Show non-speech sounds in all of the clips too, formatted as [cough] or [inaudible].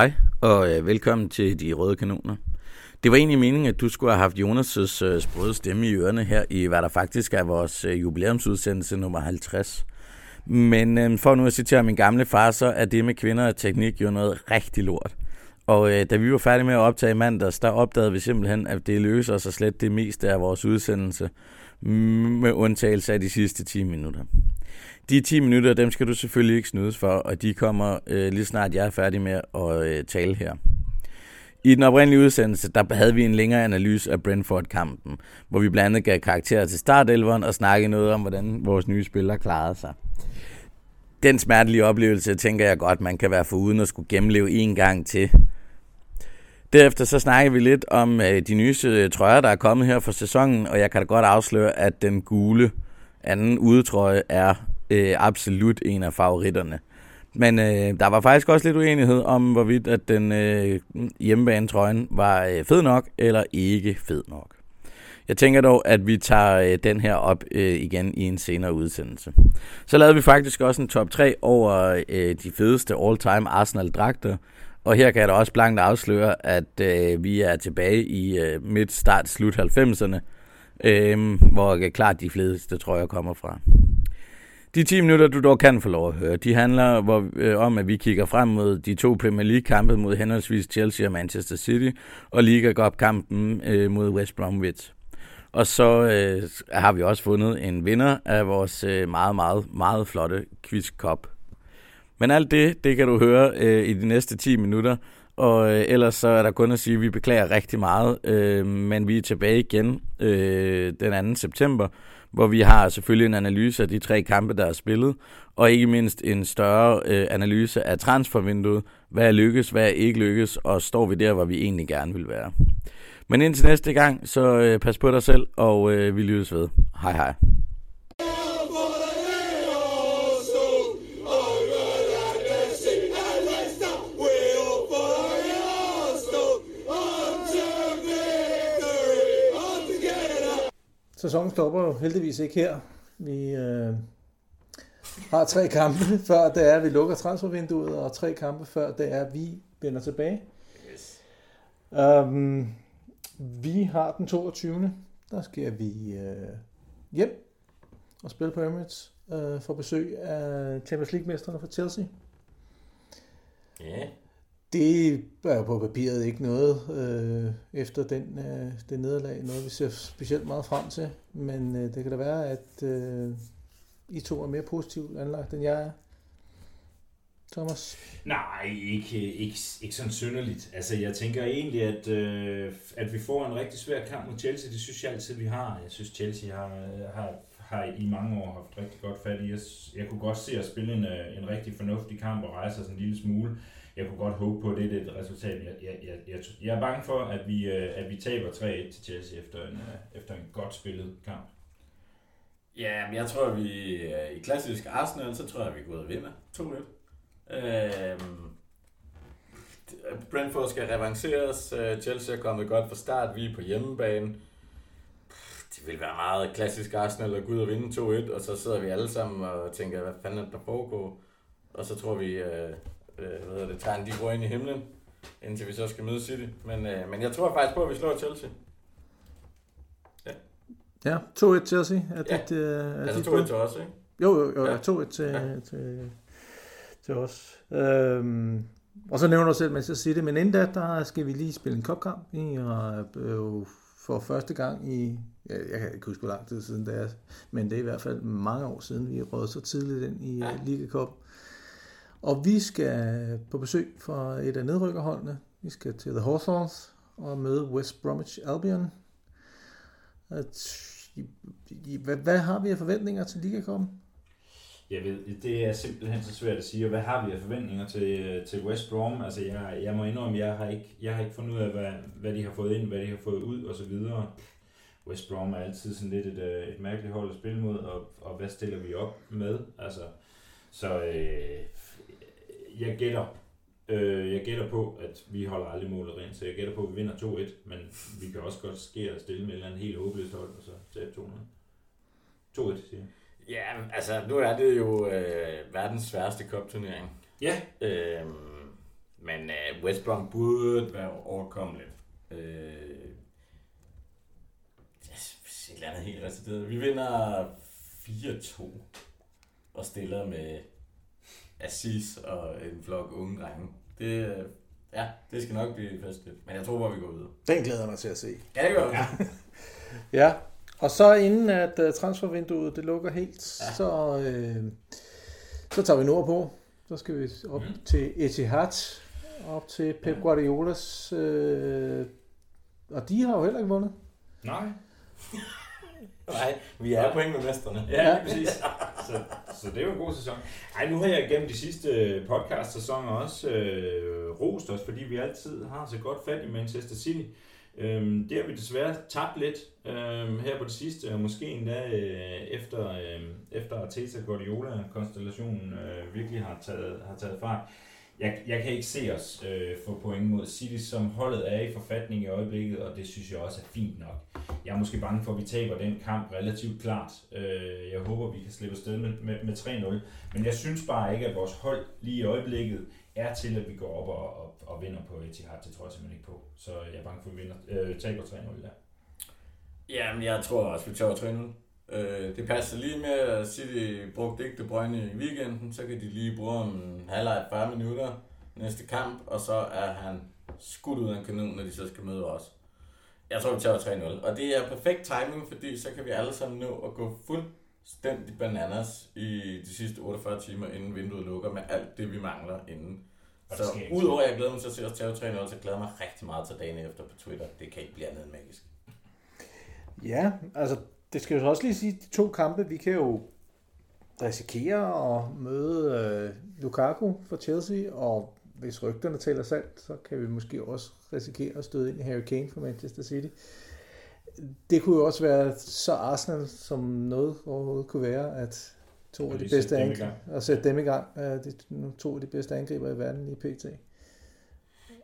Hej, og øh, velkommen til De Røde Kanoner. Det var egentlig meningen, at du skulle have haft Jonas' øh, sprøde stemme i ørerne her i, hvad der faktisk er vores øh, jubilæumsudsendelse nummer 50. Men øh, for nu at citere min gamle far, så er det med kvinder og teknik jo noget rigtig lort. Og øh, da vi var færdige med at optage mandags, der opdagede vi simpelthen, at det løser sig slet det meste af vores udsendelse, med undtagelse af de sidste 10 minutter. De 10 minutter, dem skal du selvfølgelig ikke snydes for, og de kommer øh, lige snart jeg er færdig med at øh, tale her. I den oprindelige udsendelse, der havde vi en længere analyse af Brentford-kampen, hvor vi blandt andet gav karakterer til startelveren og snakkede noget om, hvordan vores nye spillere klarede sig. Den smertelige oplevelse, tænker jeg godt, man kan være for uden at skulle gennemleve en gang til. Derefter så snakker vi lidt om øh, de nye øh, trøjer, der er kommet her for sæsonen, og jeg kan da godt afsløre, at den gule anden udetrøje er øh, absolut en af favoritterne. Men øh, der var faktisk også lidt uenighed om, hvorvidt at den øh, hjemmebanetrøjen var øh, fed nok eller ikke fed nok. Jeg tænker dog, at vi tager øh, den her op øh, igen i en senere udsendelse. Så lavede vi faktisk også en top 3 over øh, de fedeste all-time Arsenal-dragter. Og her kan jeg da også blankt afsløre, at øh, vi er tilbage i øh, midt, start, slut 90'erne, øhm, hvor klart de fleste trøjer kommer fra. De 10 minutter, du dog kan få lov at høre, de handler hvor, øh, om, at vi kigger frem mod de to Premier League-kampe mod henholdsvis Chelsea og Manchester City, og Liga Cup-kampen øh, mod West Bromwich. Og så øh, har vi også fundet en vinder af vores øh, meget, meget, meget flotte Quiz Cup. Men alt det, det kan du høre øh, i de næste 10 minutter, og øh, ellers så er der kun at sige, at vi beklager rigtig meget, øh, men vi er tilbage igen øh, den 2. september, hvor vi har selvfølgelig en analyse af de tre kampe, der er spillet, og ikke mindst en større øh, analyse af transfervinduet. Hvad er lykkes, hvad er ikke lykkes, og står vi der, hvor vi egentlig gerne vil være. Men indtil næste gang, så øh, pas på dig selv, og øh, vi lyttes ved. Hej hej. Sæsonen stopper jo heldigvis ikke her. Vi øh, har tre kampe, [laughs] før det er, at vi lukker transfervinduet, og tre kampe, før det er, at vi vender tilbage. Yes. Um, vi har den 22. Der skal vi øh, hjem og spille på Emirates øh, for besøg af Champions League-mesterne fra Chelsea. Ja. Det er jo på papiret ikke noget øh, efter den, øh, det nederlag, noget vi ser specielt meget frem til, men øh, det kan da være, at øh, I to er mere positivt anlagt, end jeg er. Thomas? Nej, ikke, ikke, ikke sådan synderligt. Altså, jeg tænker egentlig, at, øh, at vi får en rigtig svær kamp mod Chelsea. Det synes jeg altid, vi har. Jeg synes, Chelsea har, har, har i mange år haft rigtig godt fat i. Jeg, jeg kunne godt se at spille en, øh, en rigtig fornuftig kamp og rejse os en lille smule jeg kunne godt håbe på, at det er et resultat. Jeg, jeg, jeg, jeg, jeg er bange for, at vi, øh, at vi taber 3-1 til Chelsea efter en, øh, efter en godt spillet kamp. Ja, men jeg tror, at vi øh, i klassisk Arsenal, så tror jeg, at vi går ud og vinder 2-1. Øhm, Brentford skal revanceres. Øh, Chelsea er kommet godt fra start. Vi er på hjemmebane. Det vil være meget klassisk Arsenal at gå ud og vinde 2-1, og så sidder vi alle sammen og tænker, hvad fanden er der foregår? Og så tror vi, øh, øh, hvad hedder det, tegn de går ind i himlen, indtil vi så skal møde City. Men, øh, men jeg tror faktisk på, at vi slår Chelsea. Ja. Ja, 2-1 Chelsea. Er ja. dit, øh, er altså 2-1 til os, ikke? Jo, jo, jo ja. 2-1 til, ja. til, til os. Øhm, og så nævner du selv Manchester City, men inden da, der skal vi lige spille en kopkamp. I har øh, for første gang i, ja, jeg kan ikke huske, hvor lang tid siden det er, men det er i hvert fald mange år siden, vi råd så tidligt ind i ja. Liga Cup. Og vi skal på besøg for et af nedrykkerholdene. Vi skal til The Hawthorns og møde West Bromwich Albion. Hvad, hvad har vi af forventninger til Ligakoppen? Jeg ved, det er simpelthen så svært at sige. hvad har vi af forventninger til, til West Brom? Altså, jeg, jeg må indrømme, jeg har ikke, jeg har ikke fundet ud af, hvad, hvad de har fået ind, hvad de har fået ud, og så videre. West Brom er altid sådan lidt et, øh, et mærkeligt hold at spille mod, og, og hvad stiller vi op med? Altså, så øh, jeg gætter, øh, jeg gætter på, at vi holder aldrig målet rent, så jeg gætter på, at vi vinder 2-1, men vi kan også godt ske og stille med en helt håbløst hold, og så tage 2-0. 2-1, siger jeg. Ja, altså nu er det jo øh, verdens sværeste kopturnering. Ja. Øh, Men uh, West Brom burde være overkommeligt. Uh, et eller andet helt retideret. Vi vinder 4-2 og stiller med Assis og en flok unge drenge. Det, ja, det skal nok blive festligt. Men jeg tror bare, vi går ud. Den glæder jeg mig til at se. Ja, det gør. Ja. [laughs] Ja, og så inden at uh, transfervinduet det lukker helt, Ja. ja. så, øh, så tager vi nordpå. Så skal vi op mm. til Etihad, op til Pep Ja. Guardiolas, øh, og de har jo heller ikke vundet. Nej. [laughs] Nej, vi er point med mesterne. Ja, lige præcis. [laughs] Så, så det er jo en god sæson. Ej, nu har jeg gennem de sidste øh, podcast-sæsoner også øh, rost os, fordi vi altid har så godt fat i Manchester City. Øhm, det har vi desværre tabt lidt øhm, her på det sidste, og måske endda øh, efter, øh, efter Arteta Guardiola-konstellationen øh, virkelig har taget, har taget fart. Jeg, jeg kan ikke se os øh, få point mod City, som holdet er i forfatning i øjeblikket, og det synes jeg også er fint nok. Jeg er måske bange for, at vi taber den kamp relativt klart. Øh, jeg håber, vi kan slippe afsted med, med, med 3-0. Men jeg synes bare ikke, at vores hold lige i øjeblikket er til, at vi går op og, og, og vinder på Etihad. Det tror jeg simpelthen ikke på. Så jeg er bange for, at vi vinder, øh, taber 3-0 der. Jamen, jeg tror også, vi tager 3-0 øh, Det passer lige med, at City brugte ikke De Bruyne i weekenden, så kan de lige bruge om en halvleg 40 minutter næste kamp, og så er han skudt ud af en kanon, når de så skal møde os. Jeg tror, vi tager 3-0. Og det er perfekt timing, fordi så kan vi alle sammen nå at gå fuldstændig bananas i de sidste 48 timer, inden vinduet lukker, med alt det, vi mangler inden. Så udover at jeg glæder mig til at se os tage 3-0, så glæder jeg mig rigtig meget til dagen efter på Twitter. Det kan ikke blive andet end magisk. Ja, altså det skal jo også lige sige, de to kampe, vi kan jo risikere at møde øh, Lukaku for Chelsea, og hvis rygterne taler sandt, så kan vi måske også risikere at støde ind i Harry Kane for Manchester City. Det kunne jo også være så Arsenal, som noget overhovedet kunne være, at to Og af de lige bedste angriber, at sætte dem i gang, uh, de, nu to af de bedste angriber i verden i PT.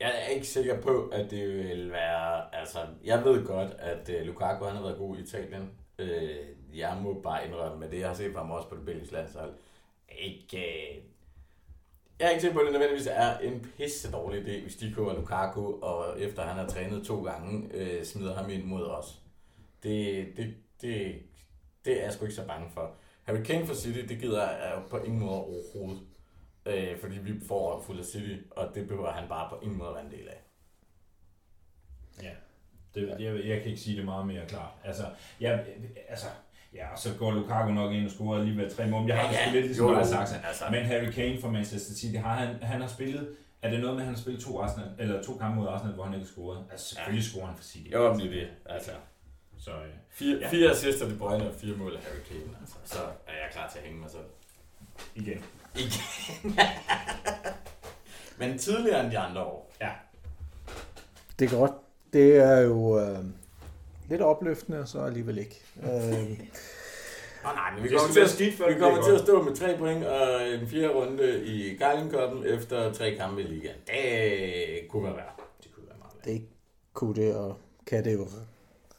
Jeg er ikke sikker på, at det vil være... Altså, jeg ved godt, at uh, Lukaku han har været god i Italien. Øh, jeg må bare indrømme, med det jeg har set fra ham også på det belgiske landshold, ikke... Øh, jeg er ikke sikker på, at det nødvendigvis er en pisse dårlig idé, hvis de køber Lukaku, og efter han har trænet to gange, øh, smider ham ind mod os. Det, det, det, det er jeg sgu ikke så bange for. Harry Kane for City, det gider jeg på ingen måde overhovedet. Øh, fordi vi får fuld af City, og det behøver han bare på ingen måde at være en del af. Ja. Det, jeg, jeg kan ikke sige det meget mere klart. Altså, jeg, altså, ja, og så går Lukaku nok ind og scorer alligevel tre mål. Jeg har det sgu lidt ligesom jo, sagt. altså, Men Harry Kane fra Manchester City, har han, han har spillet, er det noget med, at han har spillet to, Arsenal, eller to kampe mod Arsenal, hvor han ikke scoret? Altså selvfølgelig scorer han for City. jo, men det er det. Altså, Så øh, fire, Ja. fire assister til Brøgne og fire mål af Harry Kane. Altså, så er jeg klar til at hænge mig selv. igen. Igen. [laughs] men tidligere end de andre år. Ja. Det er godt. Det er jo øh, lidt opløftende, og så alligevel ikke. [laughs] Øh, Åh nej, men vi kommer, til at, skidt, vi kommer til at stå med tre point og en fjerde runde i Carling Cup'en efter tre kampe i ligaen. Det kunne være værd. Det kunne være meget værd. det kunne det, og kan det jo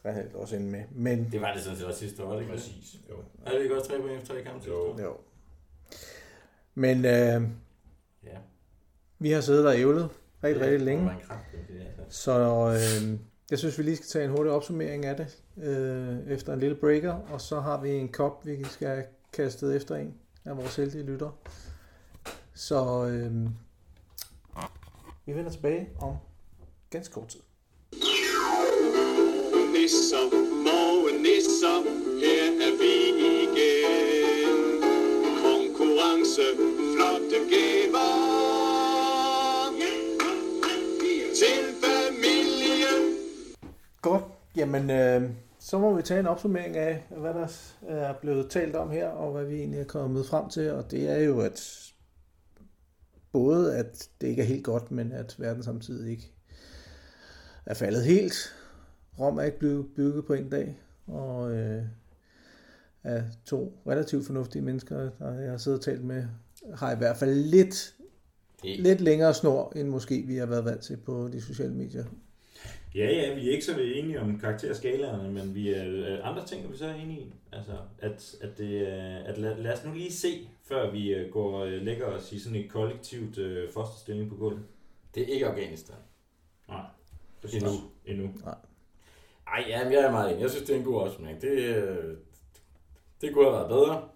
reelt også ende med. Men Det var det sådan set også sidste år, var det ikke? det? Præcis. Jo. Er det ikke også tre point efter tre kampe sidste Jo. år? jo. Men øh, Ja. vi har siddet og ævlet rigtig, rigtig længe. Så øh, jeg synes, vi lige skal tage en hurtig opsummering af det øh, efter en lille breaker, og så har vi en kop, vi skal have kastet efter en af vores heldige lyttere. Så øh, vi vender tilbage om ganske kort tid. Nisser, morgen nisser, her er vi igen. Konkurrence, flotte gaver. Jamen, øh, så må vi tage en opsummering af, hvad der er blevet talt om her, og hvad vi egentlig er kommet frem til. Og det er jo, at både at det ikke er helt godt, men at verden samtidig ikke er faldet helt. Rom er ikke blevet bygget på en dag, og øh, af to relativt fornuftige mennesker, der jeg har siddet og talt med, har i hvert fald lidt, Det, lidt længere snor, end måske vi har været vant til på de sociale medier. Ja, ja, vi er ikke så enige om karakterskalaerne, men vi er, øh, andre ting, vi så er enige i. Altså, at, at, det, øh, at lad, lad os nu lige se, før vi øh, går og lægger os i sådan et kollektivt øh, fosterstilling på gulvet. Det er ikke Afghanistan. Nej. Det Endnu. Endnu. Ej, ja, men jeg er meget enig. Jeg synes, det er en god opsummering. Det, det kunne have været bedre.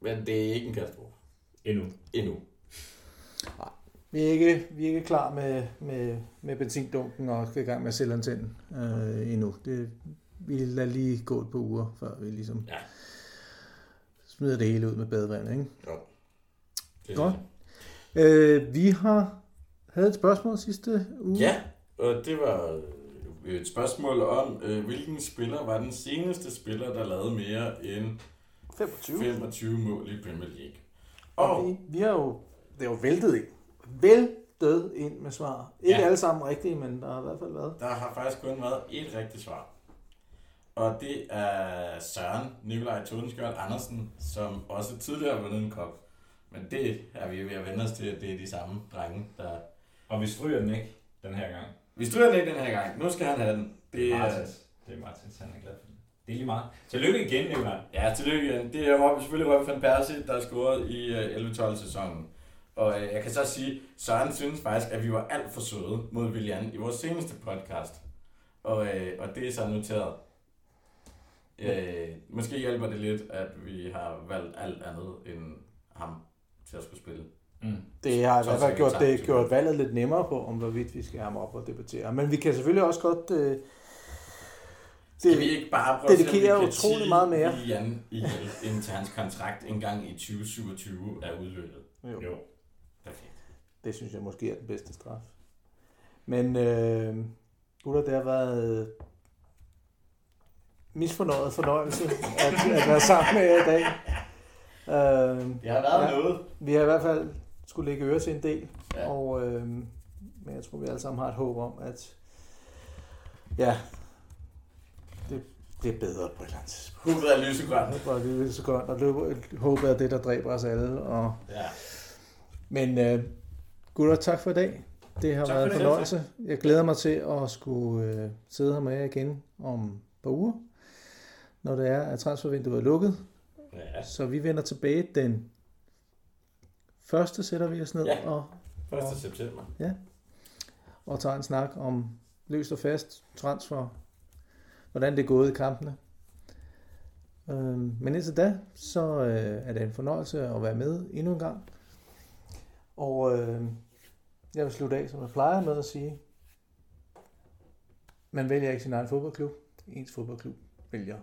Men det er ikke en katastrofe. Endnu. Endnu. Vi er ikke, vi er ikke klar med, med, med benzindunken og skal i gang med at sælge øh, endnu. Det, vi lader lige gå et par uger, før vi ligesom Ja. smider det hele ud med badevand. Ikke? Jo. Det Godt. Øh, vi har havde et spørgsmål sidste uge. Ja, og det var øh, et spørgsmål om, øh, hvilken spiller var den seneste spiller, der lavede mere end 25. 25 mål i Premier League. Og Og vi, vi har jo, det er jo væltet ind. Væltet ind med svar. Ikke Ja. alle sammen rigtige, men der har i hvert fald været. der har faktisk kun været et rigtigt svar. Og det er Søren Nikolaj Tordenskjold Andersen, som også tidligere har vundet en kop. Men det er vi ved at vende os til, at det er de samme drenge, der... Og vi stryger den ikke den her gang. Vi stryger den ikke den her gang. Nu skal han have den. Det Det er Martins. Det er Martins, han er glad for den. Det er lige meget. Tillykke igen, Nicolaj. Ja, tillykke igen. Det er selvfølgelig Robin van Persie, der scoret i øh, 11-12 sæsonen. Og øh, jeg kan så sige, Søren synes faktisk, at vi var alt for søde mod William i vores seneste podcast. Og, øh, og det er så noteret. Øh, måske hjælper det lidt, at vi har valgt alt andet end ham til at skulle spille. Mm. Det har i Så hvert fald gjort, det, gjort valget lidt nemmere på, om hvorvidt vi skal have ham op og debattere. Men vi kan selvfølgelig også godt... Øh, Skal vi ikke bare prøve dedikerer utrolig meget mere. William ihjel, indtil hans kontrakt engang i 2027 er udløbet? Jo. Jo. Det synes jeg måske er den bedste straf. Men øh, gutter, det har været misfornøjet fornøjelse at, at være sammen med jer i dag. Øh, Det har været Ja. noget. vi har i hvert fald skulle lægge øre til en del, Ja. og, øh, men jeg tror, vi alle sammen har et håb om, at ja, det bliver bedre på et eller andet tidspunkt. Hovedet er lysegrønt. Det er godt, og håbet er det, der dræber os alle. Og, Ja. men øh, gutter, tak for i dag. Det har Tak været en fornøjelse. Jeg glæder mig til at skulle øh, sidde her med jer igen om et par uger, når det er, at transfervinduet er lukket. ja. Så vi vender tilbage den første, sætter vi os ned Ja. og, 1. september. og tager en snak om løst og fast transfer, hvordan det er gået i kampene. Øhm, Men indtil da, så øh, er det en fornøjelse at være med endnu en gang. Og øh, jeg vil slutte af, som jeg plejer med at sige, man vælger ikke sin egen fodboldklub. Ens fodboldklub vælger.